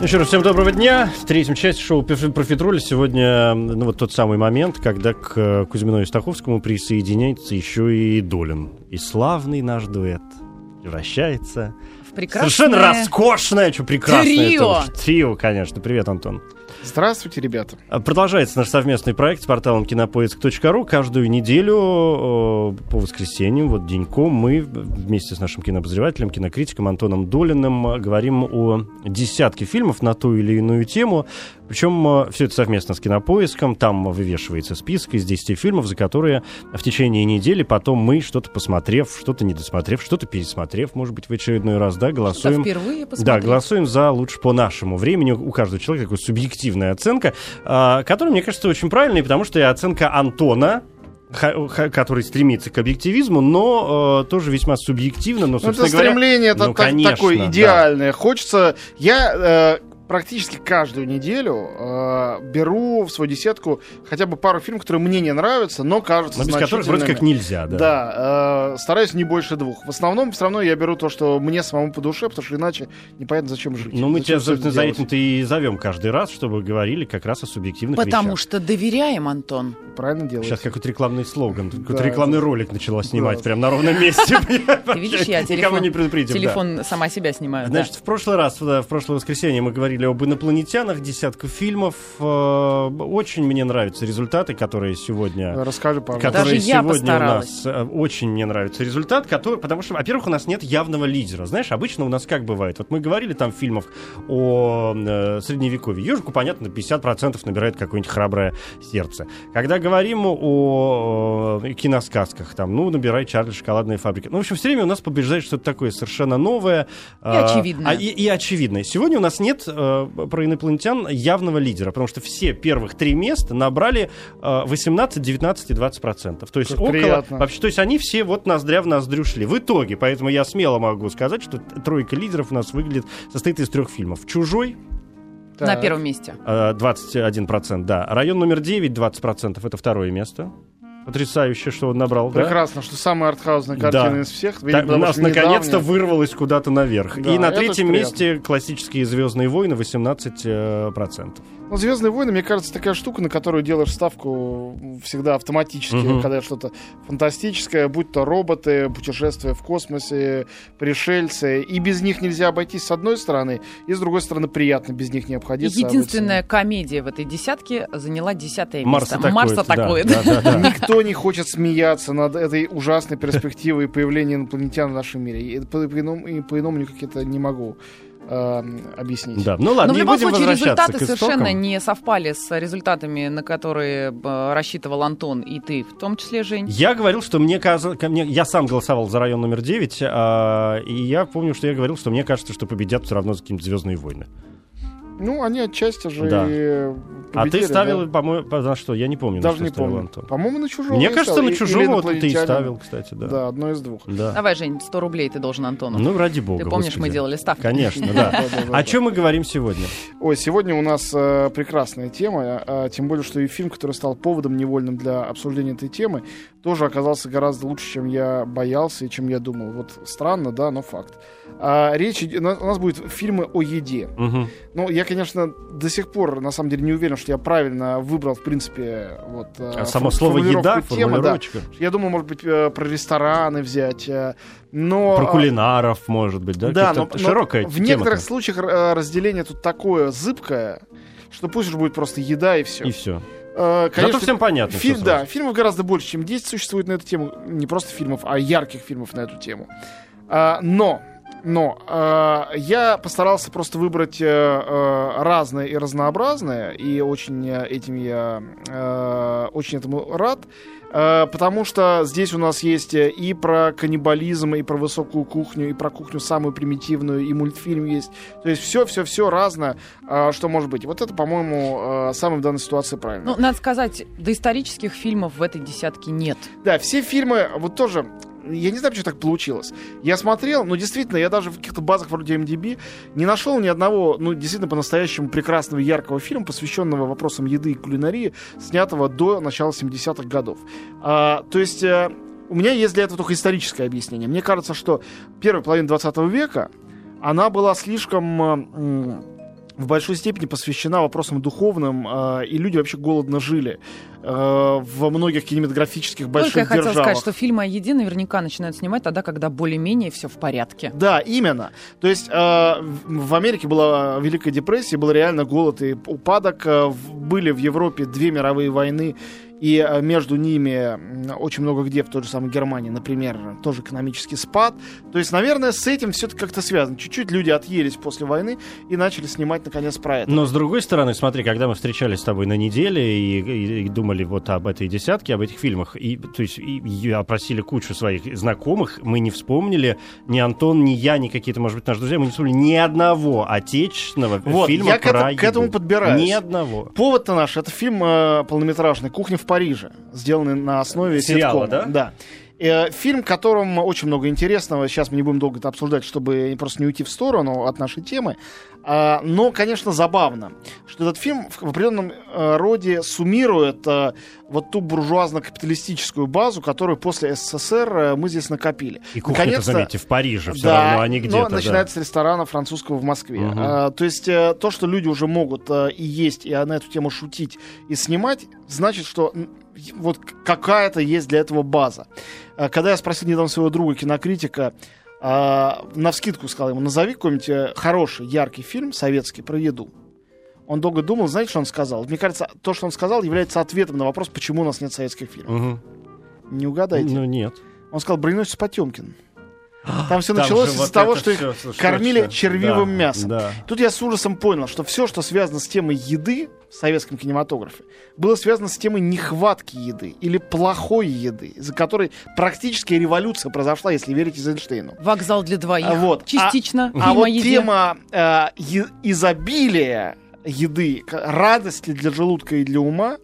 Еще раз всем доброго дня. В третьем части шоу «Профитроли» сегодня ну, вот тот самый момент, когда к э, Кузьмину и Стаховскому присоединяется еще и Долин. И славный наш дуэт превращается в прекрасное... совершенно роскошное, что прекрасное. Трио! Трио, конечно. Привет, Антон. Здравствуйте, ребята. А, продолжается наш совместный проект с порталом кинопоиск.ру. Каждую неделю э, по воскресеньям, вот деньком, мы вместе с нашим кинообозревателем, кинокритиком Антоном Долиным говорим о десятке фильмов на ту или иную тему. Причем э, все это совместно с кинопоиском. Там вывешивается список из 10 фильмов, за которые в течение недели потом мы, что-то посмотрев, что-то недосмотрев, что-то пересмотрев, может быть, в очередной раз, да, голосуем. впервые Да, голосуем за лучше по нашему времени. У каждого человека такой субъективный объективная оценка, а, которая, мне кажется, очень правильной, потому что и оценка Антона, который стремится к объективизму, но э, тоже весьма субъективно. Но, ну, это стремление говоря, это ну, так, конечно, такое идеальное. Да. Хочется. Я э, практически каждую неделю э, беру в свою десятку хотя бы пару фильмов, которые мне не нравятся, но кажутся но без которых вроде как нельзя, да. Да, э, стараюсь не больше двух. В основном все равно я беру то, что мне самому по душе, потому что иначе непонятно, зачем жить. Ну, мы тебя, собственно, за этим-то и зовем каждый раз, чтобы говорили как раз о субъективных Потому вещах. что доверяем, Антон. Правильно делаешь. Сейчас какой-то рекламный слоган, какой-то рекламный ролик начала снимать прямо на ровном месте. Ты видишь, я телефон, телефон сама себя снимаю. Значит, в прошлый раз, в прошлое воскресенье мы говорили об инопланетянах, десятка фильмов. Э, очень мне нравятся результаты, которые сегодня... Расскажи, пожалуйста. Которые Даже я сегодня постаралась. у нас... Э, очень мне нравится результат, который... Потому что, во-первых, у нас нет явного лидера. Знаешь, обычно у нас как бывает? Вот мы говорили там фильмов о э, Средневековье. Ежику, понятно, 50% набирает какое-нибудь храброе сердце. Когда говорим о э, киносказках, там, ну, набирает Чарли Шоколадная фабрика. Ну, в общем, все время у нас побеждает что-то такое совершенно новое. И очевидное. А, и, и очевидное. Сегодня у нас нет э, про инопланетян явного лидера, потому что все первых три места набрали э, 18, 19 и 20 процентов. То есть Как около... приятно. Вообще, то есть они все вот ноздря в ноздрю шли. В итоге, поэтому я смело могу сказать, что тройка лидеров у нас выглядит, состоит из трех фильмов. «Чужой», На первом месте. э, 21%, да. «Район номер 9», 20%, это второе место. Потрясающе, что он набрал, да? Прекрасно, что самая артхаузная Да. картина из всех. Видимо, у потому нас наконец-то недавняя. вырвалось куда-то наверх. Да, и на третьем месте классические Звездные войны 18 э, процентов. Ну, Звездные войны, мне кажется, такая штука, на которую делаешь ставку всегда автоматически, Мгм. когда что-то фантастическое, будь то роботы, путешествия в космосе, пришельцы. И без них нельзя обойтись с одной стороны, и с другой стороны приятно без них не обходиться. единственная комедия в этой десятке заняла десятое Марс место. атакует. Марс да, атакует. да, да, да. Никто не хочет смеяться над этой ужасной перспективой появления инопланетян в нашем мире. И по- по-иному и по-иному никак это не могу э, объяснить. Да, ну ладно, Но в любом будем случае результаты совершенно не совпали с результатами, на которые э, рассчитывал Антон и ты, в том числе, Жень. Я говорил, что мне казалось, мне, я сам голосовал за район номер 9, а, и я помню, что я говорил, что мне кажется, что победят все равно какие-нибудь Звездные войны. Ну, они отчасти же Да. и а ты победили, ставил, да. по-моему, по- на что? Я не помню, Даже на не что ставил помню. Антон. По-моему, на чужого. Мне кажется, ставил. на чужого вот ты и ставил, кстати, да. Да, одно из двух. Да. Давай, Жень, 100 рублей ты должен Антону. Ну, ради бога. ты помнишь, мы господи. делали ставку. Конечно, да. О чем мы говорим сегодня? Ой, сегодня у нас э, прекрасная тема, э, тем более, что и фильм, который стал поводом невольным для обсуждения этой темы, тоже оказался гораздо лучше, чем я боялся и чем я думал. Вот странно, да, но факт. А, речь у нас- будут фильмы о еде. Мгм. Ну, я, конечно, до сих пор, на самом деле, не уверен, что я правильно выбрал, в принципе, вот... э, А само фор- слово еда, темы, да. Я думал, может быть, э, про рестораны взять, э, но... Про а, кулинаров, может быть, да? Да, но, Какие-то но широкая в некоторых случаях э, разделение тут такое зыбкое, что пусть уж будет просто еда и все. И все. Э, Зато всем понятно. Всё да, фильмов гораздо больше, чем 10 существует на эту тему. Не просто фильмов, а ярких фильмов на эту тему. А, но, но э, я постарался просто выбрать э, э, разное и разнообразное, и очень э, этим я э, очень этому рад. Э, Потому что здесь у нас есть э, и про каннибализм, и про высокую кухню, и про кухню самую примитивную, и мультфильм есть. То есть все, все, все разное, э, что может быть. Вот это, по-моему, самое в данной ситуации правильно. Ну, надо сказать, доисторических фильмов в этой десятке нет. Да, все фильмы, вот тоже, я не знаю, почему так получилось. Я смотрел, но действительно, я даже в каких-то базах вроде MDB не нашел ни одного, ну, действительно, по-настоящему прекрасного яркого фильма, посвященного вопросам еды и кулинарии, снятого до начала 70-х годов. А, то есть... э, у меня есть для этого только историческое объяснение. Мне кажется, что первая половина 20 века, она была слишком... в большой степени посвящена вопросам духовным, э, и люди вообще голодно жили э, во многих кинематографических больших Только я хотела державах. сказать, что фильмы о еде наверняка начинают снимать тогда, когда более-менее все в порядке. Да, именно. То есть э, в Америке была Великая депрессия, был реально голод и упадок. Были в Европе две мировые войны, и э, между ними очень много где, в той же самой Германии, например, тоже экономический спад. То есть, наверное, с этим все это как-то связано. Чуть-чуть люди отъелись после войны и начали снимать, наконец, про это. Но с другой стороны, смотри, когда мы встречались с тобой на неделе и, и- и думали вот об этой десятке, об этих фильмах, и то есть и, опросили кучу своих знакомых, мы не вспомнили ни Антон, ни я, ни какие-то, может быть, наши друзья, мы не вспомнили ни одного отечественного Вот, фильма я к про этому- к этому подбираюсь. Ни одного. Повод-то наш это фильм э, полнометражный «Кухня в Париже», сделанный на основе Сериала, ситкома. да? Э, фильм, в котором очень много интересного. Сейчас мы не будем долго это обсуждать, чтобы просто не уйти в сторону от нашей темы. А, но, конечно, забавно, что этот фильм в, определенном э, роде суммирует э, вот ту буржуазно-капиталистическую базу, которую после СССР э, мы здесь накопили. И кухня, Наконец-то- заметьте, в Париже все да, равно, а не где-то. но да. начинается с ресторана французского в Москве. А, то есть э, то, что люди уже могут э, и есть, и на эту тему шутить, и снимать, значит, что вот какая-то есть для этого база. А, когда я спросил недавно своего друга, кинокритика, а, на вскидку сказал ему, назови какой-нибудь э, хороший, яркий фильм советский про еду. Он долго думал, знаете, что он сказал? Мне кажется, то, что он сказал, является ответом на вопрос, почему у нас нет советских фильмов. Мгм. Не угадайте. Ну, нет. Он сказал, броненосец Потемкин. Там все Там началось из-за вот того, что их слушай, кормили точно. червивым Да, мясом. Да. Тут я с ужасом понял, что все, что связано с темой еды в советском кинематографе, было связано с темой нехватки еды или плохой еды, из-за которой практически революция произошла, если верить Эйзенштейну. Вокзал для двоих. А вот, Частично. А о вот еде. тема э, изобилия еды, радости для желудка и для ума,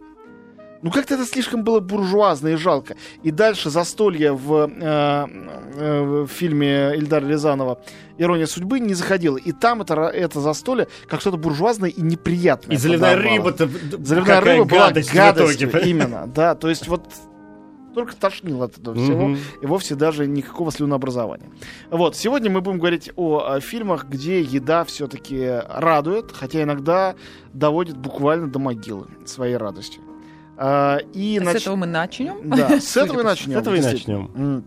ну как-то это слишком было буржуазно и жалко. И дальше застолье в, э, э, в фильме Эльдара Рязанова «Ирония судьбы» не заходило. И там это, это застолье как что-то буржуазное и неприятное. И заливная рыба-то Заливная какая рыба была гадость в гадостью, итоге. именно, да. То есть вот только тошнило от этого всего и вовсе даже никакого слюнообразования. Вот, сегодня мы будем говорить о, э, фильмах, где еда все-таки радует, хотя иногда доводит буквально до могилы своей радостью. А, и С нач- этого мы начнем. Да, с этого и начнем. С этого и начнем.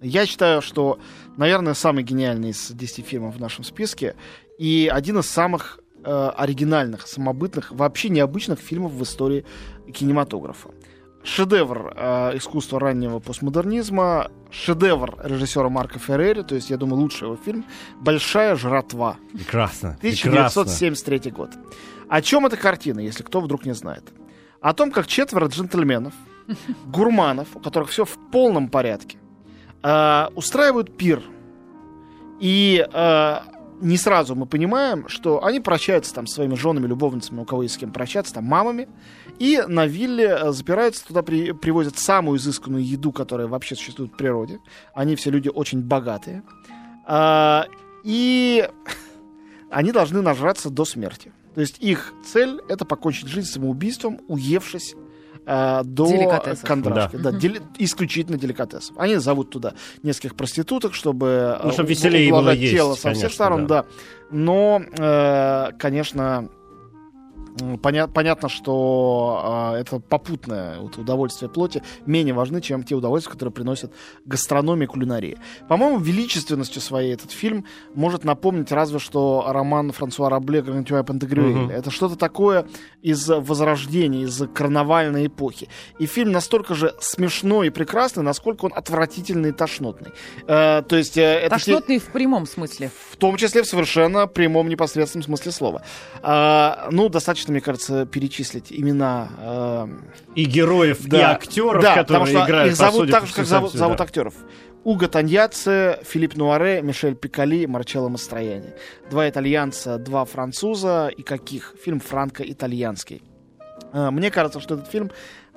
Я считаю, что, наверное, самый гениальный из 10 фильмов в нашем списке и один из самых э, оригинальных, самобытных, вообще необычных фильмов в истории кинематографа. Шедевр э, искусства раннего постмодернизма, шедевр режиссера Марка Феррери, то есть, я думаю, лучший его фильм «Большая жратва». Прекрасно. прекрасно. 1973 год. О чем эта картина, если кто вдруг не знает? О том, как четверо джентльменов, гурманов, у которых все в полном порядке, э, устраивают пир. И э, не сразу мы понимаем, что они прощаются там с своими женами, любовницами, у кого есть с кем прощаться, там мамами. И на вилле э, запираются, туда при- привозят самую изысканную еду, которая вообще существует в природе. Они все люди очень богатые. А, и они должны нажраться до смерти. То есть их цель это покончить жизнь самоубийством, уевшись э, до Деликатесов. кондрашки. Да, дели- исключительно деликатесов. Они зовут туда нескольких проституток, чтобы, Ну, э, чтоб у- веселее было есть, тело со всех сторон, да. да. Но, э, конечно, поня- понятно, что э, это попутное вот, удовольствие плоти менее важны, чем те удовольствия, которые приносят гастрономия и кулинария. По-моему, величественностью своей этот фильм может напомнить разве что роман Франсуа Рабле «Гаргантюа Пантагрюэль». Мгм. Это что-то такое из Возрождения, из карнавальной эпохи. И фильм настолько же смешной и прекрасный, насколько он отвратительный и тошнотный. Э, то есть... э, это те- Тошнотный в прямом смысле. в том числе в совершенно прямом непосредственном смысле слова. А, ну, достаточно, мне кажется, перечислить имена. а, И героев, и да, актеров, да, которые потому что играют. их зовут так же, как зовут, зовут актеров. Уго Таньяце, Филипп Нуаре, Мишель Пикали, Марчелло Мастрояни. Два итальянца, два француза. И каких? Фильм франко-итальянский. А, Мне кажется, что этот фильм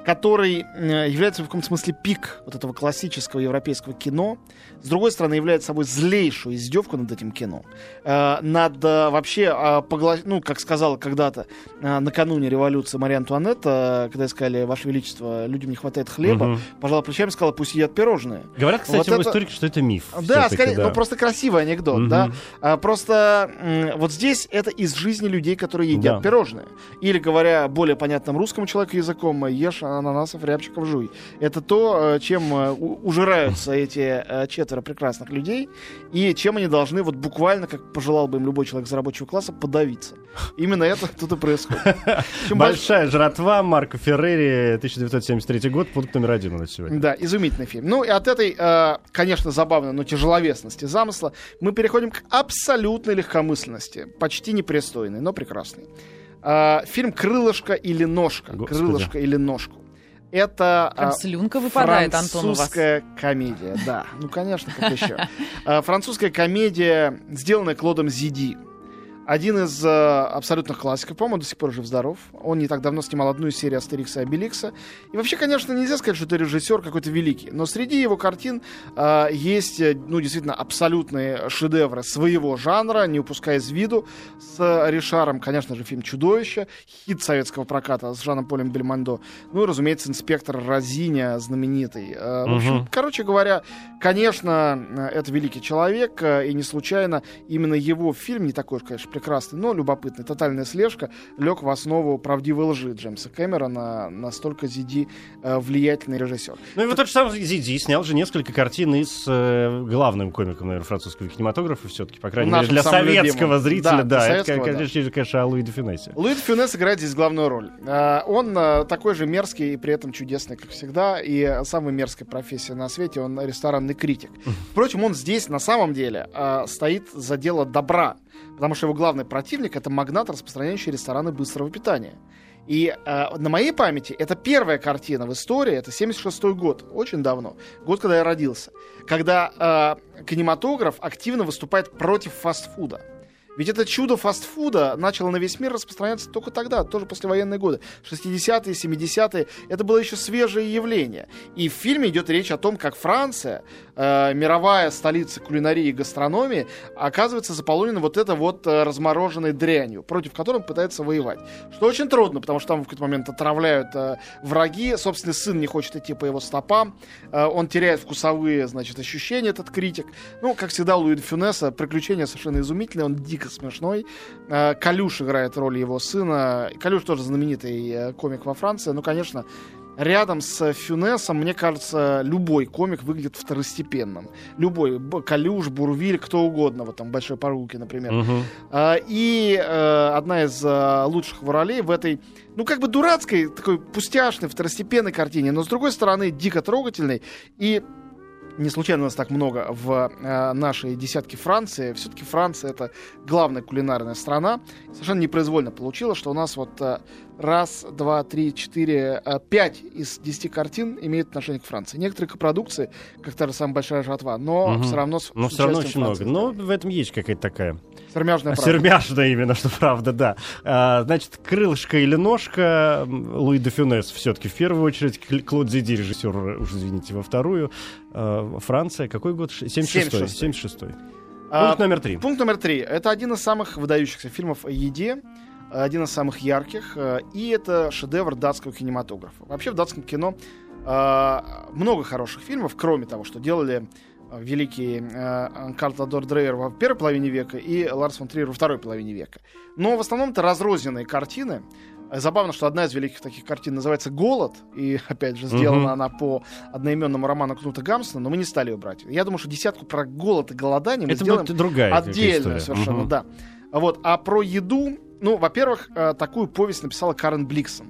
который э, является в каком-то смысле пик вот этого классического европейского кино, с другой стороны, является собой злейшую издевку над этим кино. Э, над э, вообще, погла... ну, как сказала когда-то накануне революции Мария Антуанетта, когда сказали, Ваше Величество, людям не хватает хлеба, Мгм. пожала плечами сказала, пусть едят пирожные. Говорят, кстати, Вот в это- истории, что это миф. Да, скорее, да. ну просто красивый анекдот, Мгм. да. А, просто вот здесь это из жизни людей, которые едят Да. пирожные. Или говоря более понятным русскому человеку языком, ешь ананасов, рябчиков, жуй. Это то, э, чем э, ужираются эти э, четверо прекрасных людей, и чем они должны вот буквально, как пожелал бы им любой человек из рабочего класса, подавиться. Именно это тут и происходит. Большая жратва Марко Феррери, 1973 год, пункт номер один у нас сегодня. Да, изумительный фильм. Ну и от этой, конечно, забавной, но тяжеловесности замысла мы переходим к абсолютной легкомысленности. Почти непристойной, но прекрасной. Фильм «Крылышко или ножка». Господи. «Крылышко или ножку». Это Прям а, слюнка выпадает, Антон, у вас. французская комедия, да. Ну, конечно, как еще. А, Французская комедия, сделанная Клодом Зиди. Один из э, абсолютных классиков, по-моему, до сих пор жив-здоров. Он не так давно снимал одну из серий Астерикса и Обеликса. И вообще, конечно, нельзя сказать, что это режиссер какой-то великий. Но среди его картин э, есть, э, ну, действительно, абсолютные шедевры своего жанра, не упуская из виду. С э, Ришаром, конечно же, фильм «Чудовище», хит советского проката с Жаном Полем Бельмондо. Ну и, разумеется, инспектор Розиня, знаменитый. Э, В общем, Мгм. короче говоря, конечно, э, это великий человек, э, и не случайно именно его фильм, не такой уж, конечно, прекрасный, но любопытный, «Тотальная слежка», лег в основу правдивой лжи Джеймса Кэмерона, настолько Зиди э, влиятельный режиссер. Ну и вот тот же самый Зиди снял же несколько картин и с э, главным комиком, наверное, французского кинематографа все-таки, по крайней мере, для советского любимым. зрителя, Да, да. это, советского, да. конечно, конечно, о Луи де Фюнесе. Луид Фюнес играет здесь главную роль. Э, Он э, такой же мерзкий и при этом чудесный, как всегда. И самая мерзкая профессия на свете, он ресторанный критик. Впрочем, он здесь на самом деле э, стоит за дело добра. Потому что его главный противник это магнат, распространяющий рестораны быстрого питания. И э, на моей памяти это первая картина в истории, это 76 год, очень давно, год, когда я родился, когда э, кинематограф активно выступает против фастфуда. Ведь это чудо фастфуда начало на весь мир распространяться только тогда, тоже послевоенные годы. 60-е, 70-е. Это было еще свежее явление. И в фильме идет речь о том, как Франция, э, мировая столица кулинарии и гастрономии, оказывается заполнена вот это вот э, размороженной дрянью, против которой он пытается воевать. Что очень трудно, потому что там в какой-то момент отравляют э, враги, собственный сын не хочет идти по его стопам, э, он теряет вкусовые, значит, ощущения, этот критик. Ну, как всегда, у Луи Фюнеса приключения совершенно изумительные, он дико смешной. Э, Калюш играет роль его сына. Калюш тоже знаменитый э, комик во Франции. Ну, конечно, рядом с Фюнесом, мне кажется, любой комик выглядит второстепенным. Любой. Калюш, Бурвиль, кто угодно. Вот там Большой Поруки, например. А, И одна из лучших ролей в этой, ну, как бы дурацкой, такой пустяшной, второстепенной картине, но, с другой стороны, дико трогательной. И не случайно у нас так много в э, нашей десятке Франции. Все-таки Франция это главная кулинарная страна. Совершенно непроизвольно получилось, что у нас вот э, раз, два, три, четыре, э, пять из десяти картин имеют отношение к Франции. Некоторые копродукции, как та же самая большая жатва, но Мгм. все равно с, Но с все равно очень много. Франции. Но в этом есть какая-то такая Сермяжная правда. сермяжная именно, что правда, да. А, значит, крылышко или ножка Луи де Фюнес все-таки в первую очередь, Кл- Клод Зиди, режиссер, уж извините, во вторую. А, Франция, какой год? Ш- 76-й. 76-й. 76-й. А, Пункт номер три. Пункт номер три. Это один из самых выдающихся фильмов о еде, один из самых ярких, э, и это шедевр датского кинематографа. Вообще в датском кино э, много хороших фильмов, кроме того, что делали э, великий э, Карл Теодор Дрейер во первой половине века и Ларс фон Триер во второй половине века. Но в основном это разрозненные картины. Э, Забавно, что одна из великих таких картин называется «Голод», и, опять же, сделана Мгм. она по одноименному роману Кнута Гамсона, но мы не стали ее брать. Я думаю, что десятку про голод и голодание мы Это сделаем другая история. совершенно, Мгм. да. Вот. А про еду, ну, во-первых, э, такую повесть написала Карен Бликсон.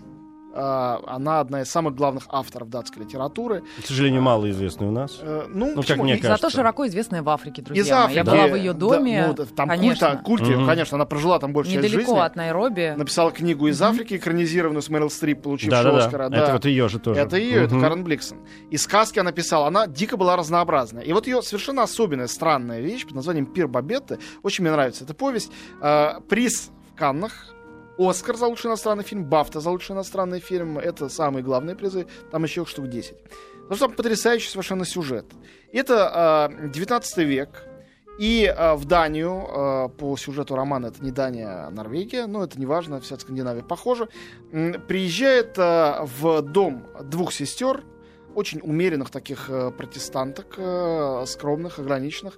Э, Она одна из самых главных авторов датской литературы. К сожалению, мало известный у нас. Э, Ну, Ну, как мне И- кажется. Зато широко известная в Африке, Из друзья мои. Африки. Я была в ее Да, доме, ну, да, там конечно. культа, культ ее, Мгм. конечно, она прожила там большую часть Недалеко жизни. от Найроби. Написала книгу из Африки, экранизированную с Мэрил Стрип, получившую Да-да-да. Оскара. Это вот ее же тоже. Это ее, это Мгм. Карен Бликсон. И сказки она писала, она дико была разнообразная. И вот ее совершенно особенная, странная вещь под названием «Пир Бабетты» очень мне нравится. Это повесть. приз Каннах Оскар за лучший иностранный фильм, Бафта за лучший иностранный фильм. Это самые главные призы. Там еще штук 10. Потому что потрясающий совершенно сюжет. Это э, 19 век. И э, в Данию, э, по сюжету романа, это не Дания, а Норвегия, но это не важно, вся Скандинавия похожа, приезжает э, в дом двух сестер, очень умеренных таких э, протестанток, э, скромных, ограниченных.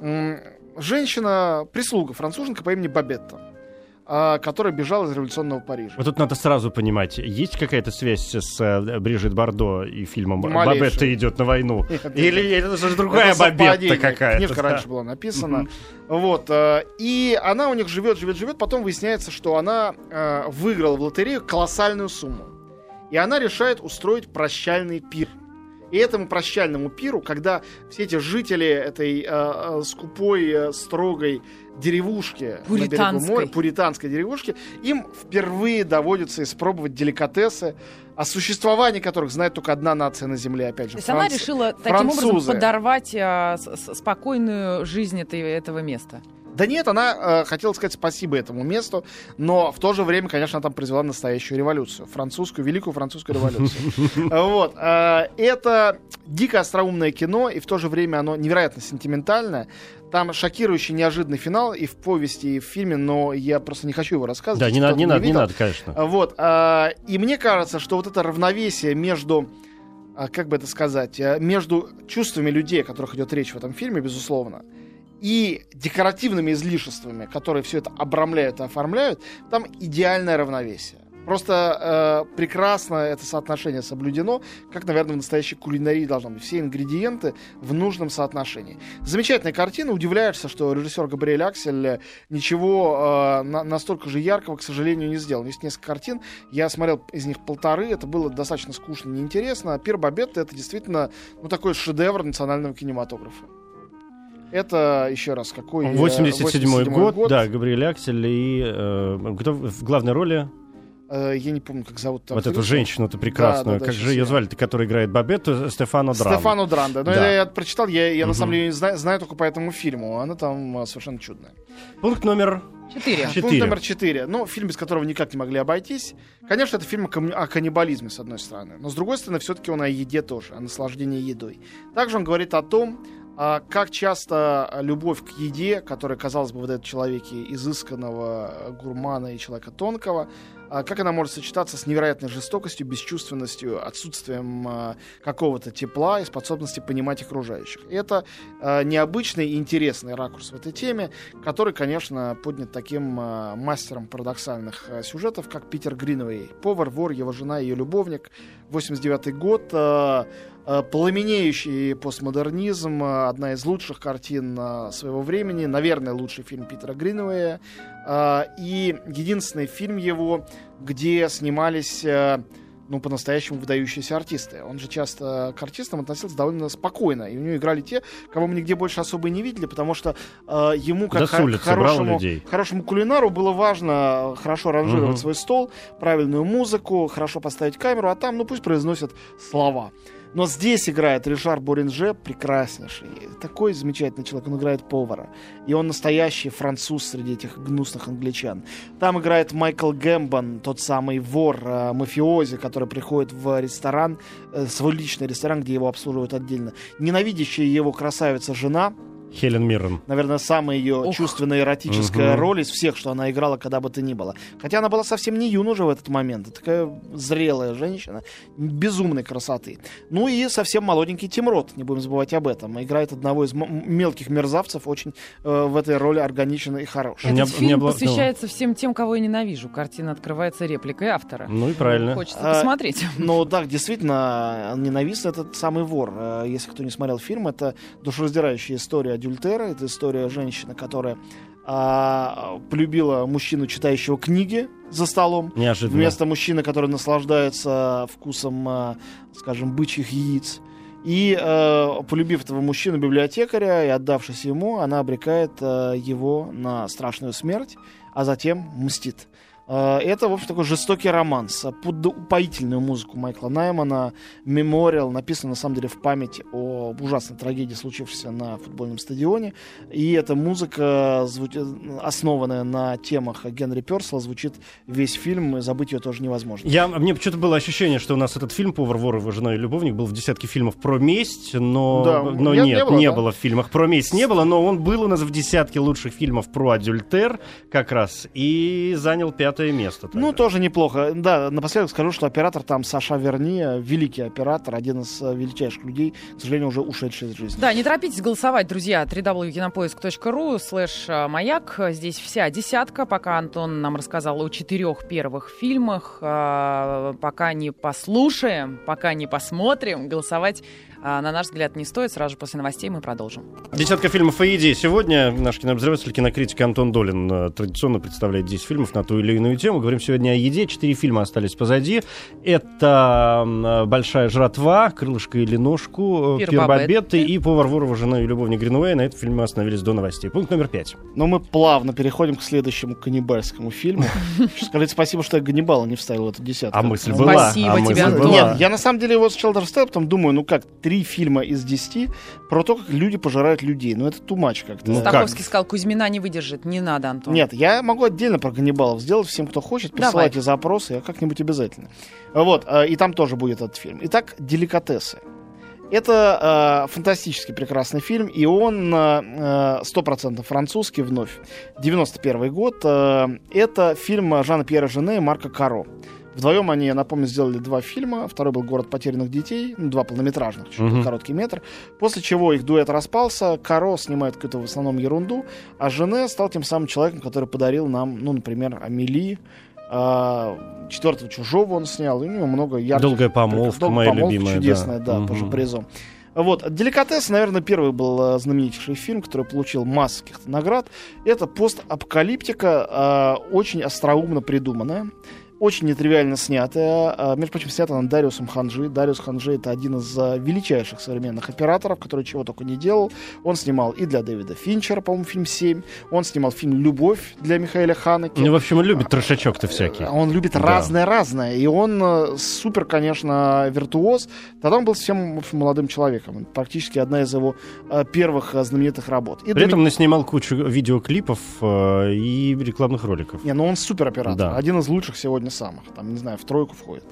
М, женщина, прислуга, француженка по имени Бабетта а, которая бежала из революционного Парижа. Вот тут надо сразу понимать, есть какая-то связь с э, Брижит Бардо и фильмом. «Бабетта идет на войну»? Нет, Или нет. это же другая Бабетта какая-то? Книжка да. раньше была написана. Вот. э, И она у них живет, живет, живет. Потом выясняется, что она э, выиграла в лотерею колоссальную сумму. И она решает устроить прощальный пир. И этому прощальному пиру, когда все эти жители этой э, э, скупой, э, строгой деревушки на берегу Пуританской. моря, пуританской деревушки, им впервые доводится испробовать деликатесы, о существовании которых знает только одна нация на Земле, опять же, То есть она Франция. решила таким образом французы. подорвать а, с- спокойную жизнь этой, этого места. Да нет, она э, хотела сказать спасибо этому месту, но в то же время, конечно, она там произвела настоящую революцию. Французскую, великую французскую революцию. Вот. э, Это дико остроумное кино, и в то же время оно невероятно сентиментальное. Там шокирующий неожиданный финал и в повести, и в фильме, но я просто не хочу его рассказывать. Да, не надо, не надо, не надо, конечно. Вот. а, И мне кажется, что вот это равновесие между а, как бы это сказать, между чувствами людей, о которых идет речь в этом фильме, безусловно, и декоративными излишествами, которые все это обрамляют и оформляют, там идеальное равновесие. Просто э, прекрасно это соотношение соблюдено, как, наверное, в настоящей кулинарии должно быть. Все ингредиенты в нужном соотношении. Замечательная картина. Удивляешься, что режиссер Габриэль Аксель ничего э, на- настолько же яркого, к сожалению, не сделал. Есть несколько картин. Я смотрел из них полторы. Это было достаточно скучно, неинтересно. А Пир Бабетта это действительно ну, такой шедевр национального кинематографа. Это, еще раз, какой... э, 87 87-й год, да, Габриэль Аксель и э, кто в главной роли Э, я не помню, как зовут вот эту женщину-то прекрасную, да, да, как щас же ее звали-то, которая играет Бабетту, Стефано Драм. Стефано Дранда. Но Да. я, я прочитал, я, я на Мгм. самом деле знаю, знаю только по этому фильму. Она там а, совершенно чудная. Пункт номер Четыре. Четыре. Пункт номер четыре. Ну, фильм, без которого никак не могли обойтись. Конечно, это фильм о каннибализме, с одной стороны. Но, с другой стороны, все-таки он о еде тоже, о наслаждении едой. Также он говорит о том, а, как часто а, любовь к еде, которая, казалось бы, в этом человеке изысканного а, гурмана и человека тонкого, а, как она может сочетаться с невероятной жестокостью, бесчувственностью, отсутствием а, какого-то тепла и способности понимать окружающих. Это необычный и интересный ракурс в этой теме, который, конечно, поднят таким мастером парадоксальных сюжетов, как Питер Гринвей. Повар, вор, его жена, ее любовник. 89 год. А, пламенеющий постмодернизм, одна из лучших картин а, своего времени, наверное, лучший фильм Питера Гринвея. А, и единственный фильм его, где снимались ну, по-настоящему выдающиеся артисты. Он же часто к артистам относился довольно спокойно. И у него играли те, кого мы нигде больше особо и не видели, потому что э, ему, как Да с хо- улицы брал хорошему, хорошему кулинару, было важно хорошо ранжировать Мгм. свой стол, правильную музыку, хорошо поставить камеру, а там, ну, пусть произносят слова. Но здесь играет Ришар Боринже, прекраснейший. Такой замечательный человек, он играет повара. И он настоящий француз среди этих гнусных англичан. Там играет Майкл Гэмбон, тот самый вор, э, мафиози, который приходит в ресторан, э, свой личный ресторан, где его обслуживают отдельно. Ненавидящая его красавица жена, Хелен Миррен. наверное, самая ее Ух. чувственная эротическая Мгм. роль из всех, что она играла, когда бы то ни было. Хотя она была совсем не юножа в этот момент. Такая зрелая женщина, безумной красоты. Ну и совсем молоденький Тим Рот, не будем забывать об этом. Играет одного из мелких мерзавцев, очень э, в этой роли органично и хорош. Меня- Этот меня фильм было- посвящается всем тем, кого я ненавижу. Картина открывается репликой автора. Ну и правильно. Хочется А, посмотреть. Но да, действительно, ненавистный этот самый вор. Э, Если кто не смотрел фильм, это душераздирающая история Адюльтера. Это история женщины, которая а, полюбила мужчину, читающего книги за столом. Неожиданно. Вместо мужчины, который наслаждается вкусом, а, скажем, бычьих яиц. И, э, полюбив этого мужчину библиотекаря и отдавшись ему, она обрекает э, его на страшную смерть, а затем мстит. Э, Это, в общем, такой жестокий романс под упоительную музыку Майкла Наймана. Мемориал написан, на самом деле, в память о ужасной трагедии, случившейся на футбольном стадионе. И эта музыка, основанная на темах Генри Персела, звучит весь фильм, и забыть ее тоже невозможно. Я, мне почему-то было ощущение, что у нас этот фильм «Повар, вор, его жена и любовник» был в десятке фильмов про месть, но, Да, но не- нет, не было, не да. было в фильмах про месть, не было, но он был у нас в десятке лучших фильмов про адюльтер как раз и занял пятое место. тогда. Ну, тоже неплохо. Да, напоследок скажу, что оператор там Саша Верни, э, великий оператор, один из э, величайших людей, к сожалению, уже ушедший из жизни. Да, не торопитесь голосовать, друзья. www.кинопоиск.ру слэш а, маяк. Здесь вся десятка. Пока Антон нам рассказал о четырех первых фильмах. А, Пока не послушаем, пока не посмотрим, голосовать, на наш взгляд, не стоит. Сразу же после новостей мы продолжим. Десятка фильмов о еде. Сегодня наш кинообозреватель, кинокритик Антон Долин э, традиционно представляет 10 фильмов на ту или иную тему. Говорим сегодня о еде. Четыре фильма остались позади. Это э, «Большая жратва», «Крылышко или ножку», э. «Пирбабетты» и «Повар, Ворова, жена и любовник Гринуэя». На этом фильме мы остановились до новостей. Пункт номер пять. Но мы плавно переходим к следующему каннибальскому фильму. Скажите спасибо, что я Ганнибала не вставил в эту десятку. А мысль была. Спасибо а тебе, Антон. Нет, я на самом деле вот с Челдер потом думаю, ну как, три фильма из десяти про то, как люди пожирают людей. Ну это much как-то. Ну, как? Стаховский сказал, Кузьмина не выдержит. Не надо, Антон. Нет, я могу отдельно про каннибалов сделать всем, кто хочет. Присылайте запросы, я как-нибудь обязательно. Вот, э, и там тоже будет этот фильм. Итак, «Деликатесы». Это э, фантастически прекрасный фильм, и он э, стопроцентно французский вновь. 91 год. Э, это фильм Жана Пьера Жене и Марка Каро. Вдвоем они, я напомню, сделали два фильма. Второй был «Город потерянных детей», ну, два полнометражных, чуть Мгм. короткий метр. После чего их дуэт распался, Каро снимает какую-то в основном ерунду, а Жене стал тем самым человеком, который подарил нам, ну, например, Амели, а, четвертого чужого он снял, и у него много ярких... «Долгая помолвка», «Долгая моя помолвка» любимая. чудесная, да. да, по Мгм. призом. Вот, «Деликатес», наверное, первый был э, знаменитейший фильм, который получил массу каких-то наград. Это постапокалиптика, э, очень остроумно придуманная. Очень нетривиально снятая. А, Между прочим, снята она Дариусом Ханжи. Дариус Ханжи — это один из а, величайших современных операторов, который чего только не делал. Он снимал и для Дэвида Финчера, по-моему, фильм «Семь». Он снимал фильм «Любовь» для Михаила Ханеки. Ну, в общем, он любит трошачок-то всякий. Он любит Да. разное-разное. И он э, супер, конечно, виртуоз. Тогда он был совсем в общем, молодым человеком. Практически одна из его первых знаменитых работ. И При этом Доми- наснимал кучу видеоклипов и рекламных роликов. Не, ну он супер оператор. Да. Один из лучших сегодня самых. Там, не знаю, в тройку входит.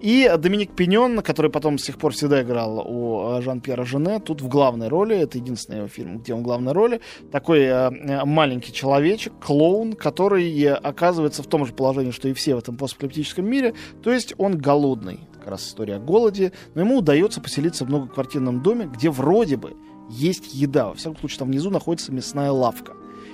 И Доминик Пеньон, который потом с тех пор всегда играл у э, Жан-Пьера Жене, тут в главной роли, это единственный его фильм, где он в главной роли, такой э, э, маленький человечек, клоун, который оказывается в том же положении, что и все в этом постапокалиптическом мире, то есть он голодный. Как раз история о голоде, но ему удается поселиться в многоквартирном доме, где вроде бы есть еда. Во всяком случае, там внизу находится мясная лавка.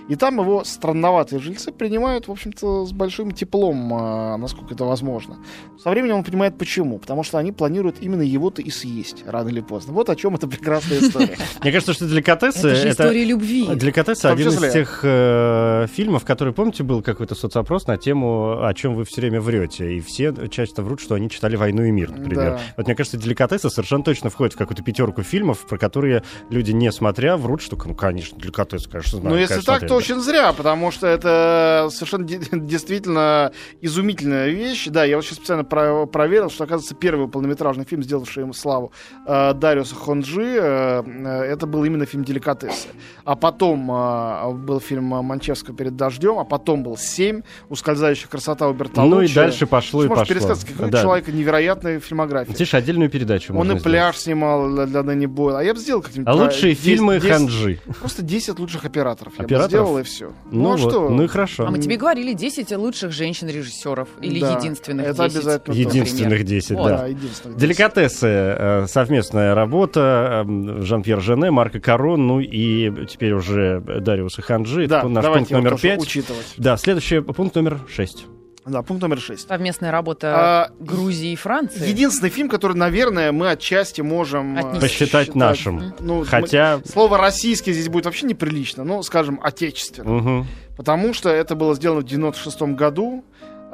И там его странноватые жильцы принимают, в общем-то, с большим теплом, а, насколько это возможно. Со временем он понимает, почему. Потому что они планируют именно его-то и съесть, рано или поздно. Вот о чем эта прекрасная история. Мне кажется, что деликатесы Это же история любви. Деликатесы один из тех э, фильмов, который, помните, был какой-то соцопрос на тему, о чем вы все время врете. И все часто врут, что они читали «Войну и мир», например. Вот мне кажется, деликатесы совершенно точно входят в какую-то пятерку фильмов, про которые люди, не смотря, врут, что, ну, конечно, деликатесы, конечно, знаю. Ну, если конечно, так, то смотрели, очень зря, потому что это совершенно де- действительно изумительная вещь. Да, я вот сейчас специально про- проверил, что, оказывается, первый полнометражный фильм, сделавший ему славу э, Дариуса Хонджи, э, э, это был именно фильм «Деликатесы». А потом э, был фильм «Манчевского перед дождем», а потом был «Семь», «Ускользающая красота» у. Бертолуччи. Ну и дальше пошло и пошло. пересказать, какой Да. у человека невероятная фильмография. Тише, отдельную передачу Он и сделать. пляж снимал для, для Дэнни Бойла. А я бы сделал как-нибудь... А лучшие 10 фильмы 10 Ханджи. Просто 10 лучших операторов. Операторов? Сделал, и все. Ну, а вот, что? ну и хорошо. А мы тебе говорили 10 лучших женщин-режиссеров. Или Да, единственных это 10. обязательно тоже. Единственных 10, Вот. да. Да, единственное. Деликатесы, э, совместная работа, э, Жан-Пьер Жене, Марко Каро, ну и теперь уже Дариус и Ханджи. Да, Это наш пункт номер тоже 5. учитывать. Да, следующий пункт номер 6. Да, пункт номер 6. Совместная работа А, Грузии и Франции. Единственный фильм, который, наверное, мы отчасти можем... э, Отнести. Посчитать считать- нашим. Ну, Хотя... мы- Слово «российский» здесь будет вообще неприлично, ну, скажем, отечественный. мгм. Потому что это было сделано в 96 году.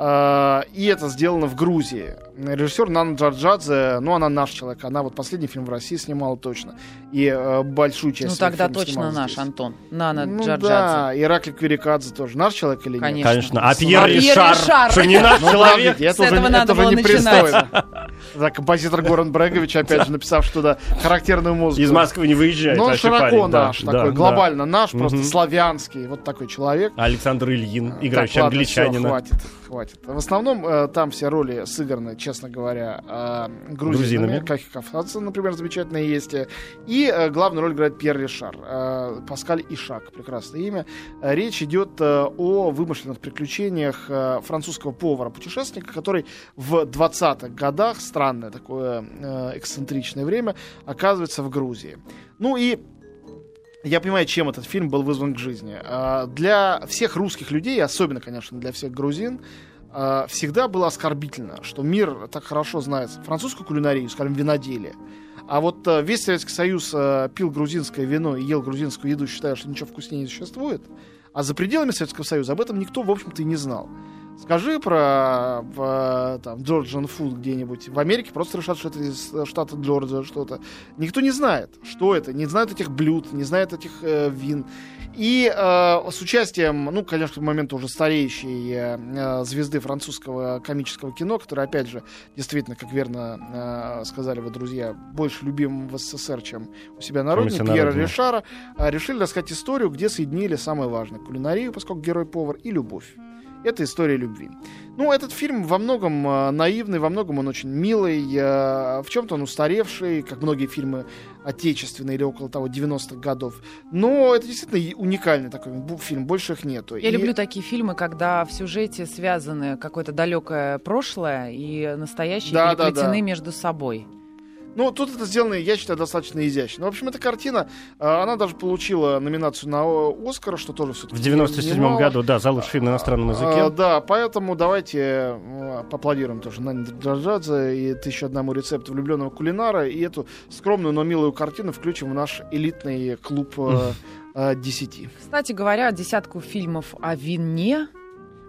Э, и это сделано в Грузии. Режиссер Нана Джарджадзе, ну, она наш человек. Она вот последний фильм в России снимала точно. И э, большую часть Ну тогда точно наш, здесь. Антон. Нана Ну Джорджадзе. да, Иракли Кверикадзе тоже. Наш человек или нет? Конечно. Конечно. А Пьер Пьер Ришар, что не наш Ну, человек. С этого не- надо было непристойно. Да, композитор Горан Брегович, опять же, написав туда характерную музыку. Из Москвы не выезжает. Ну, широко парень, да, наш, да, такой, да. глобально наш, просто Мгм. славянский, вот такой человек. Александр Ильин, играющий Так, ладно, англичанина. хватит, хватит. В основном э, там все роли сыграны, честно говоря, э, грузинами. Грузинами. Как и Кавказцы, например, замечательные есть. И э, главную роль играет Пьер Ришар. э, Паскаль Ишак, прекрасное имя. Речь идет э, о вымышленных приключениях э, французского повара-путешественника, который в 20-х годах, странное такое э, эксцентричное время, оказывается в Грузии. Ну и я понимаю, чем этот фильм был вызван к жизни. А, Для всех русских людей, особенно, конечно, для всех грузин, а, всегда было оскорбительно, что мир так хорошо знает французскую кулинарию, скажем, виноделие. А вот а, весь Советский Союз а, пил грузинское вино и ел грузинскую еду, считая, что ничего вкуснее не существует. А за пределами Советского Союза об этом никто, в общем-то, и не знал. Скажи про в, там, Georgian Food где-нибудь. В Америке просто решат, что это из э, штата Джорджия что-то. Никто не знает, что это. Не знают этих блюд, не знают этих э, вин. И э, с участием, ну, конечно, к тому моменту уже стареющей э, э, звезды французского комического кино, которая, опять же, действительно, как верно э, сказали вы, друзья, больше любим в СССР, чем у себя на родине, Пьера. Ришара, э, решили рассказать историю, где соединили самое важное. Кулинарию, поскольку герой-повар, и любовь. Это история любви. Ну, этот фильм во многом э, наивный, во многом он очень милый, э, в чем-то он устаревший, как многие фильмы отечественные или около того 90-х годов. Но это действительно уникальный такой фильм, больше их нету. Я И- люблю такие фильмы, когда в сюжете связаны какое-то далекое прошлое и настоящее Да, да, переплетены да. между собой. Ну, тут это сделано, я считаю, достаточно изящно. В общем, эта картина, э, она даже получила номинацию на О- Оскар, что тоже все-таки В 97 году, да, за лучший фильм на иностранном языке. да, поэтому давайте э, поаплодируем тоже Нане Джаджадзе и «Тысяча одному рецепту влюбленного кулинара» и эту скромную, но милую картину включим в наш элитный клуб э, э, 10. Кстати говоря, десятку фильмов о вине.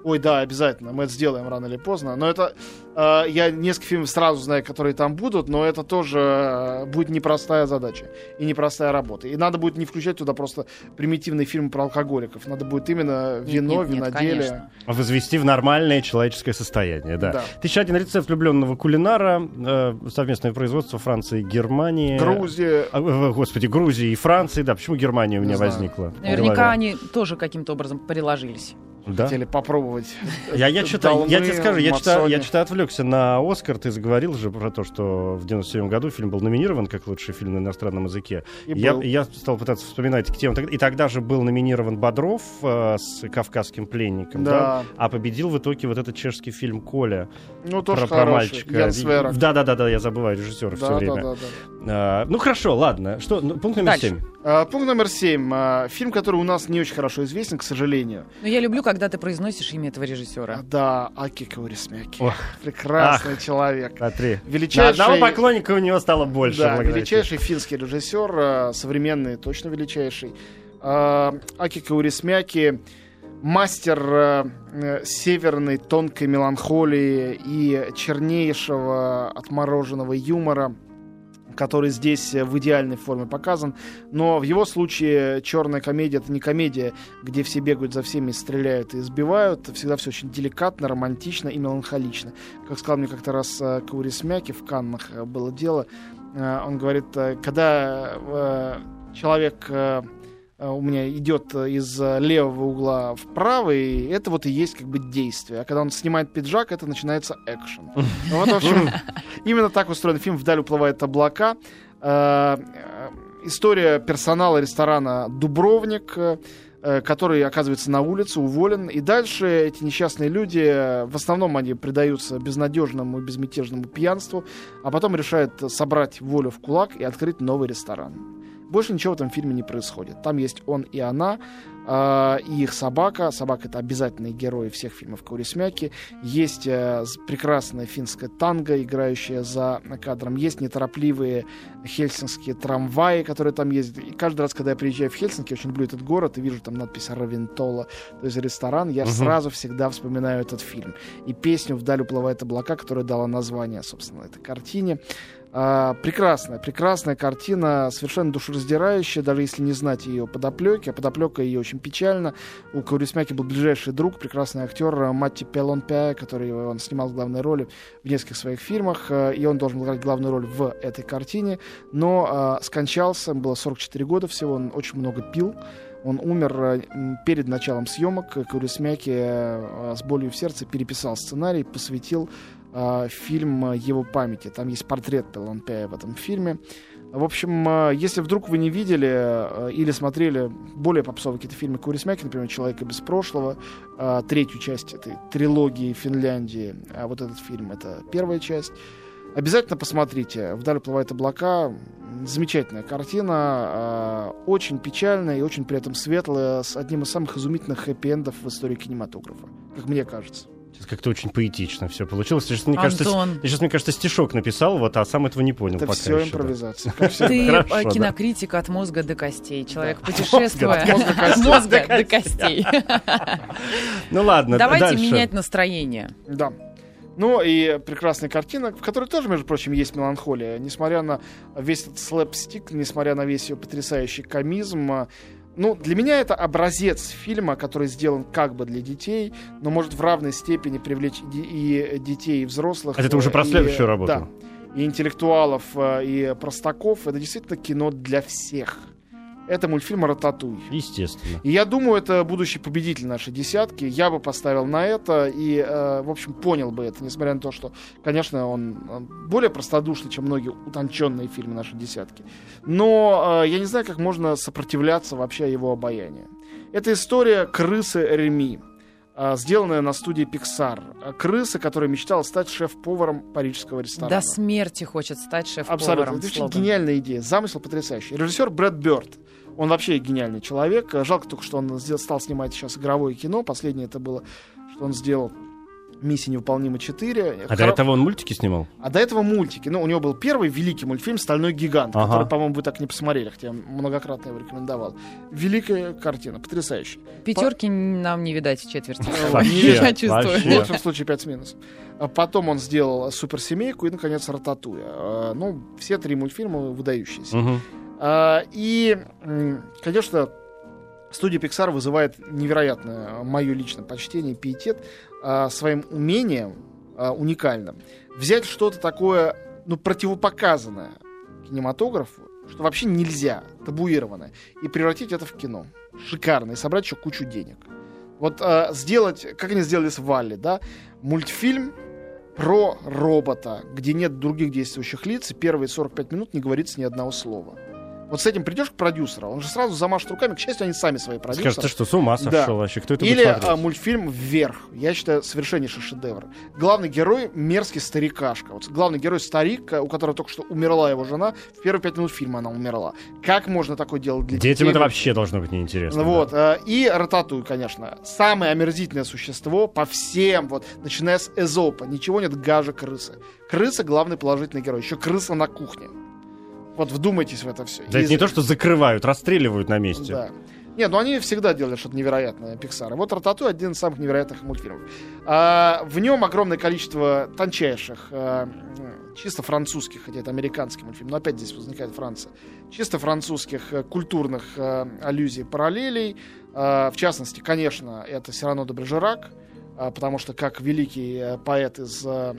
Ой, да, обязательно, мы это сделаем рано или поздно. Но это, э, я несколько фильмов сразу знаю, которые там будут, но это тоже э, будет непростая задача и непростая работа. И надо будет не включать туда просто примитивный фильм про алкоголиков. Надо будет именно Нет, вино, нет, нет, виноделие. конечно. Возвести в нормальное человеческое состояние, да. Да. Тысяча один рецепт влюбленного кулинара, э, совместное производство Франции и Германии. Грузия. А, э, Господи, Грузии и Франции, да, почему Германия у меня возникла? Наверняка они тоже каким-то образом приложились. Да? Хотели попробовать. Я, я, что-то, я тебе скажу, я Мацони. я что-то отвлекся на Оскар. Ты заговорил же про то, что в 97 году фильм был номинирован как лучший фильм на иностранном языке. И Я, был. я стал пытаться вспоминать, он тогда. И тогда же был номинирован Бодров э, с кавказским пленником, да. Да. А победил в итоге вот этот чешский фильм Коля Ну, тоже про, про хороший. мальчика. Да, да, да, да, я забываю режиссера все Да, время. да, да, да. А, ну хорошо, ладно. Что, ну, пункт номер Дальше. 7. А, Пункт номер семь. А, Фильм, который у нас не очень хорошо известен, к сожалению. Но я люблю, когда ты произносишь имя этого А, режиссера. Да, Аки Каурисмяки. Прекрасный человек. Смотри. На Величайший... одного поклонника у него стало больше. Да, величайший финский режиссер, а, современный, точно величайший. А, Аки Каурисмяки мастер а, э, северной тонкой меланхолии и чернейшего отмороженного юмора, который здесь э, в идеальной форме показан. Но в его случае черная комедия это не комедия, где все бегают за всеми, стреляют и избивают. Всегда все очень деликатно, романтично и меланхолично. Как сказал мне как-то раз э, Каурисмяки в Каннах э, было дело. Он говорит, когда человек у меня идет э, из э, левого угла в правый, это вот и есть как бы действие. А когда он снимает пиджак, это начинается экшен. Ну Вот, в общем, именно так устроен фильм «Вдаль уплывают облака». Э, э, История персонала ресторана «Дубровник», э, э, который оказывается на улице, уволен. И дальше эти несчастные люди, э, в основном они предаются безнадежному и безмятежному пьянству, а потом решают собрать волю в кулак и открыть новый ресторан. Больше ничего в этом фильме не происходит. Там есть он и она, э, и их собака. Собака — это обязательные герои всех фильмов Каурисмяки. Есть э, прекрасная финская танго, играющая за кадром. Есть неторопливые хельсинские трамваи, которые там ездят. И каждый раз, когда я приезжаю в Хельсинки, очень люблю этот город, и вижу там надпись «Равентола», то есть ресторан, я угу. сразу всегда вспоминаю этот фильм. И песню «Вдаль уплывает облака», которая дала название, собственно, этой картине. А, прекрасная, прекрасная картина, совершенно душераздирающая, даже если не знать ее подоплеки. А подоплека ее очень печальна. У Каурисмяки был ближайший друг, прекрасный актер Матти Пелонпя, который он снимал в главной роли в нескольких своих фильмах, э, и он должен был играть главную роль в этой картине, но а, скончался, было 44 года всего, он очень много пил. Он умер э, перед началом съемок. Каурисмяки э, с болью в сердце переписал сценарий, посвятил э, фильм его памяти. Там есть портрет Пеланпея в этом фильме. В общем, э, если вдруг вы не видели или смотрели более попсовые какие-то фильмы Курисмяки, например, «Человека без прошлого», третью часть этой трилогии Финляндии, а вот этот фильм — это первая часть, обязательно посмотрите. «Вдаль уплывают облака». Замечательная картина, очень печальная и очень при этом светлая, с одним из самых изумительных хэппи-эндов в истории кинематографа, как мне кажется. Как-то очень поэтично все получилось. Сейчас, мне кажется, я сейчас, мне кажется, стишок написал, вот, а сам этого не понял. Это пока все еще, импровизация. Да. Ты Хорошо, кинокритик да. от мозга до костей. Человек путешествуя от мозга до костей. Ну ладно, Давайте менять настроение. Да. Ну и прекрасная картина, в которой тоже, между прочим, есть меланхолия. Несмотря на весь этот слэпстик, несмотря на весь ее потрясающий комизм, ну, для меня это образец фильма, который сделан как бы для детей, но может в равной степени привлечь и детей, и взрослых. Это уже про следующую и, работу. Да, и интеллектуалов, э, и простаков. Это действительно кино для всех это мультфильм «Рататуй». Естественно. И я думаю, это будущий победитель нашей десятки. Я бы поставил на это и, э, в общем, понял бы это, несмотря на то, что, конечно, он более простодушный, чем многие утонченные фильмы нашей десятки. Но э, я не знаю, как можно сопротивляться вообще его обаянию. Это история крысы Реми сделанная на студии Pixar. Крыса, которая мечтала стать шеф-поваром парижского ресторана. До смерти хочет стать шеф-поваром. Абсолютно. Это очень гениальная идея. Замысел потрясающий. Режиссер Брэд Бёрд. Он вообще гениальный человек. Жалко только, что он стал снимать сейчас игровое кино. Последнее это было, что он сделал «Миссия невыполнима 4». А Хор... до этого он мультики снимал? А до этого мультики. Ну, у него был первый великий мультфильм «Стальной гигант», ага. который, по-моему, вы так не посмотрели, хотя я многократно его рекомендовал. Великая картина, потрясающая. Пятерки По... нам не видать в четверти. Я чувствую. В лучшем случае 5 с минусом. А потом он сделал «Суперсемейку» и, наконец, «Рататуя». А, ну, все три мультфильма выдающиеся. А, и, конечно, студия Pixar вызывает невероятное мое личное почтение, пиетет а, своим умением а, уникальным. Взять что-то такое, ну, противопоказанное кинематографу, что вообще нельзя, табуированное, и превратить это в кино. Шикарно. И собрать еще кучу денег. Вот э, сделать, как они сделали с Валли, да, мультфильм про робота, где нет других действующих лиц, и первые 45 минут не говорится ни одного слова. Вот с этим придешь к продюсеру, он же сразу замашет руками. К счастью, они сами свои продюсеры. Скажет, ты что, с ума сошел да. вообще? Кто это Или а, мультфильм «Вверх». Я считаю, совершеннейший шедевр. Главный герой — мерзкий старикашка. Вот главный герой — старик, у которого только что умерла его жена. В первые пять минут фильма она умерла. Как можно такое делать для Детям детей? это вообще должно быть неинтересно. Вот. Да. И Рататуй, конечно. Самое омерзительное существо по всем, вот, начиная с Эзопа. Ничего нет гаже крысы. Крыса — главный положительный герой. Еще крыса на кухне. Вот вдумайтесь в это все. Да, это не то, что закрывают, расстреливают на месте. Да. Нет, ну они всегда делали что-то невероятное, Pixar. Вот Рататуй один из самых невероятных мультфильмов. А, в нем огромное количество тончайших, а, чисто французских, хотя это американский мультфильм, но опять здесь возникает Франция, чисто французских а, культурных а, аллюзий, параллелей. А, в частности, конечно, это Сирано де Брежерак, а, потому что как великий поэт из а,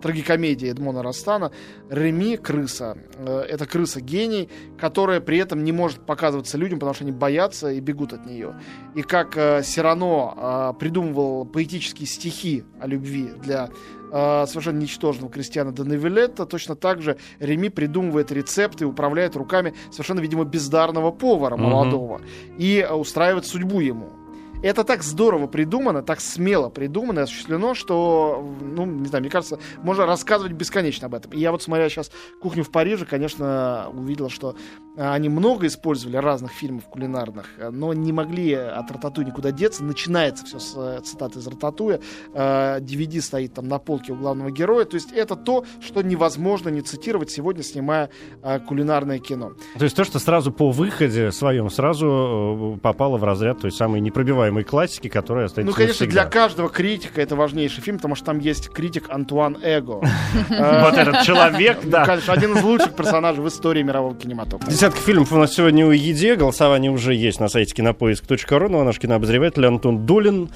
трагикомедии Эдмона Растана, Реми — крыса. Э, это крыса-гений, которая при этом не может показываться людям, потому что они боятся и бегут от нее. И как э, Сирано э, придумывал поэтические стихи о любви для совершенно ничтожного Кристиана Деневилетта, точно так же Реми придумывает рецепты и управляет руками совершенно, видимо, бездарного повара молодого mm-hmm. и устраивает судьбу ему. Это так здорово придумано, так смело придумано и осуществлено, что, ну, не знаю, мне кажется, можно рассказывать бесконечно об этом. И я вот, смотря сейчас «Кухню в Париже», конечно, увидел, что а, они много использовали разных фильмов кулинарных, но не могли от Рататуя никуда деться. Начинается все с э, цитаты из Рататуя. DVD стоит там на полке у главного героя. То есть это то, что невозможно не цитировать сегодня, снимая а, кулинарное кино. То есть то, что сразу по выходе своем сразу э, попало в разряд той самой непробиваемой классики, которая остается Ну, конечно, для каждого критика это важнейший фильм, потому что там есть критик Антуан Эго. Вот этот человек, да. Конечно, один из лучших персонажей в истории мирового кинематографа. Десятка фильмов у нас сегодня у еде. Голосование уже есть на сайте кинопоиск.ру. Ну а наш кинообозреватель Антон Долин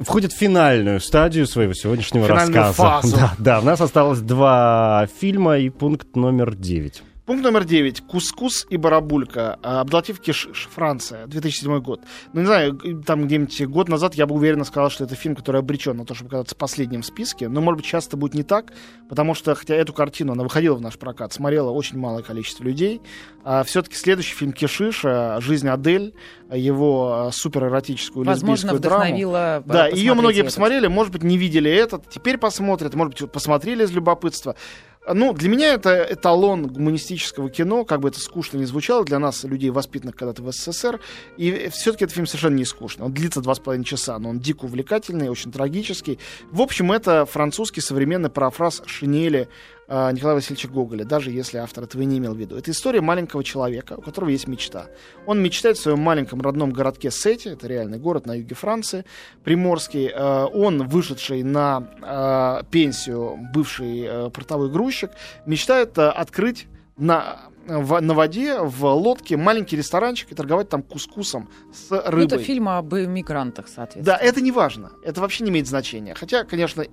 входит в финальную стадию своего сегодняшнего Финальную рассказа. фазу. Да, да, у нас осталось два фильма и пункт номер девять. Пункт номер девять. Кускус и барабулька. А, Абдулатив Кишиш, Франция, 2007 год. Ну, не знаю, там где-нибудь год назад я бы уверенно сказал, что это фильм, который обречен на то, чтобы оказаться последним в списке. Но, может быть, сейчас это будет не так, потому что, хотя эту картину, она выходила в наш прокат, смотрело очень малое количество людей. А все-таки следующий фильм Кишиша «Жизнь Адель», его а, суперэротическую Возможно, лесбийскую драму. э, Да, ее многие этот. посмотрели, может быть, не видели этот, теперь посмотрят, может быть, посмотрели из любопытства. Ну, для меня это эталон гуманистического кино, как бы это скучно не звучало, для нас, людей, воспитанных когда-то в СССР, и все-таки этот фильм совершенно не скучный. Он длится два с половиной часа, но он дико увлекательный, очень трагический. В общем, это французский современный парафраз Шинели э, Николая Васильевича Гоголя, даже если автор этого не имел в виду. Это история маленького человека, у которого есть мечта. Он мечтает в своем маленьком родном городке Сети, это реальный город на юге Франции, приморский. Э, он, вышедший на э, пенсию, бывший э, портовой грузчик, мечтает э, открыть на, в- на воде, в лодке маленький ресторанчик и торговать там кускусом с Ну, рыбой. это фильм об мигрантах, соответственно. Да, это не важно. Это вообще не имеет значения. Хотя, конечно,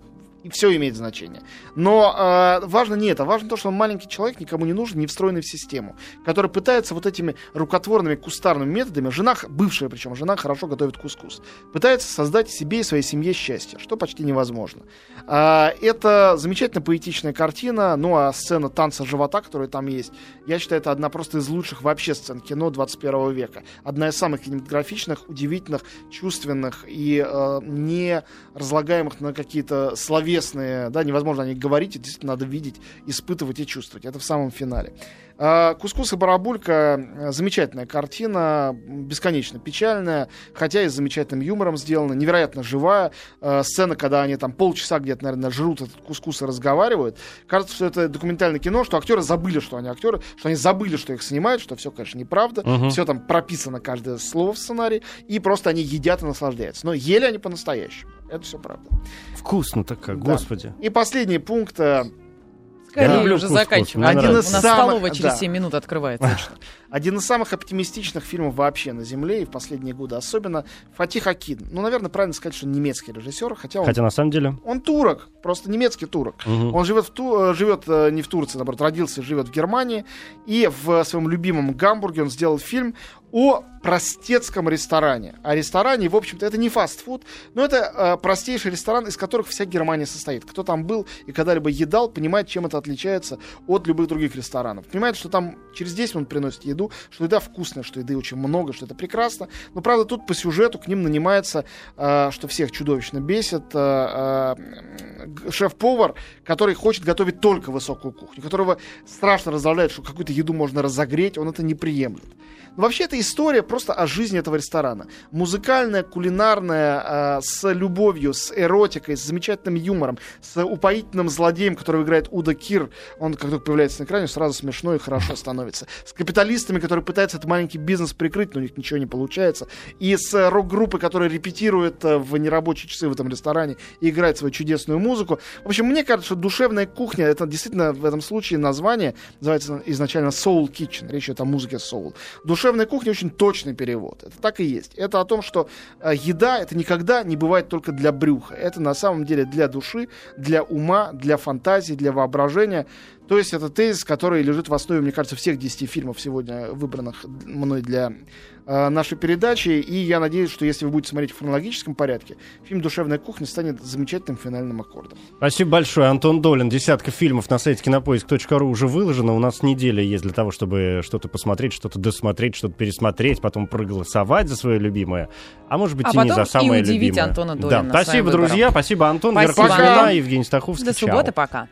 и все имеет значение. Но э, важно не это. Важно то, что он маленький человек, никому не нужен, не встроенный в систему, который пытается вот этими рукотворными кустарными методами, жена, бывшая причем, жена хорошо готовит кускус, пытается создать себе и своей семье счастье, что почти невозможно. А, это замечательно поэтичная картина, ну а сцена танца живота, которая там есть, я считаю, это одна просто из лучших вообще сцен кино 21 века. Одна из самых кинематографичных, удивительных, чувственных и э, не разлагаемых на какие-то словесные, да, невозможно о них говорить, действительно надо видеть, испытывать и чувствовать. Это в самом финале. А, Кускус и барабулька э, замечательная картина, бесконечно печальная, хотя и с замечательным юмором сделана, невероятно живая. Э, Сцена, когда они там полчаса где-то, наверное, жрут этот кускус и разговаривают. Кажется, что это документальное кино, что актеры забыли, что они актеры, что они забыли, что их снимают, что все, конечно, неправда. Мгм. Все там прописано, каждое слово в сценарии, и просто они едят и наслаждаются. Но ели они по-настоящему. Это все правда. Вкусно так как, Да. господи. И последний пункт. Скорее Я люблю уже кускус, заканчиваем. Один нравится. У нас из столовая самых- через да. 7 минут открывается. Один из самых оптимистичных фильмов вообще на Земле и в последние годы. Особенно Фатих Акин. Ну, наверное, правильно сказать, что немецкий режиссер, хотя он, Хотя на самом деле... он турок, просто немецкий турок. мгм. Он живет, в Ту- э, живет э, не в Турции, наоборот, родился и живет в Германии. И в своем любимом Гамбурге он сделал фильм о простецком ресторане. А ресторане, в общем-то, это не фастфуд, но это э, простейший ресторан, из которых вся Германия состоит. Кто там был и когда-либо едал, понимает, чем это отличается от любых других ресторанов. Понимает, что там через 10 минут приносят еду, что еда вкусная, что еды очень много, что это прекрасно. Но, правда, тут по сюжету к ним нанимается, э, что всех чудовищно бесит, э, э, шеф-повар, который хочет готовить только высокую кухню, которого страшно раздражает, что какую-то еду можно разогреть, он это не приемлет. Но вообще это история просто о жизни этого ресторана. Музыкальная, кулинарная, э, с любовью, с эротикой, с замечательным юмором, с упоительным злодеем, которого играет Уда Кир. Он, как только появляется на экране, сразу смешно и хорошо становится. С капиталистами, которые пытаются этот маленький бизнес прикрыть, но у них ничего не получается. И с э, рок-группой, которая репетирует э, в нерабочие часы в этом ресторане и играет свою чудесную музыку. В общем, мне кажется, что душевная кухня, это действительно в этом случае название, называется изначально Soul Kitchen, речь идет о музыке Soul. Душевная кухня очень точный перевод. Это так и есть. Это о том, что э, еда это никогда не бывает только для брюха. Это на самом деле для души, для ума, для фантазии, для воображения. То есть это тезис, который лежит в основе, мне кажется, всех 10 фильмов сегодня выбранных мной для э, нашей передачи. И я надеюсь, что если вы будете смотреть в хронологическом порядке, фильм «Душевная кухня» станет замечательным финальным аккордом. Спасибо большое. Антон Долин. Десятка фильмов на сайте кинопоиск.ру уже выложено. У нас неделя есть для того, чтобы что-то посмотреть, что-то досмотреть, что-то пересмотреть, потом проголосовать за свое любимое. А может быть А и не за самое и удивить любимое. Антона да, Долина своим спасибо, выбором. друзья. Спасибо, Антон. Спасибо, Антон. Евгений Стаховский. До Чао. субботы, пока.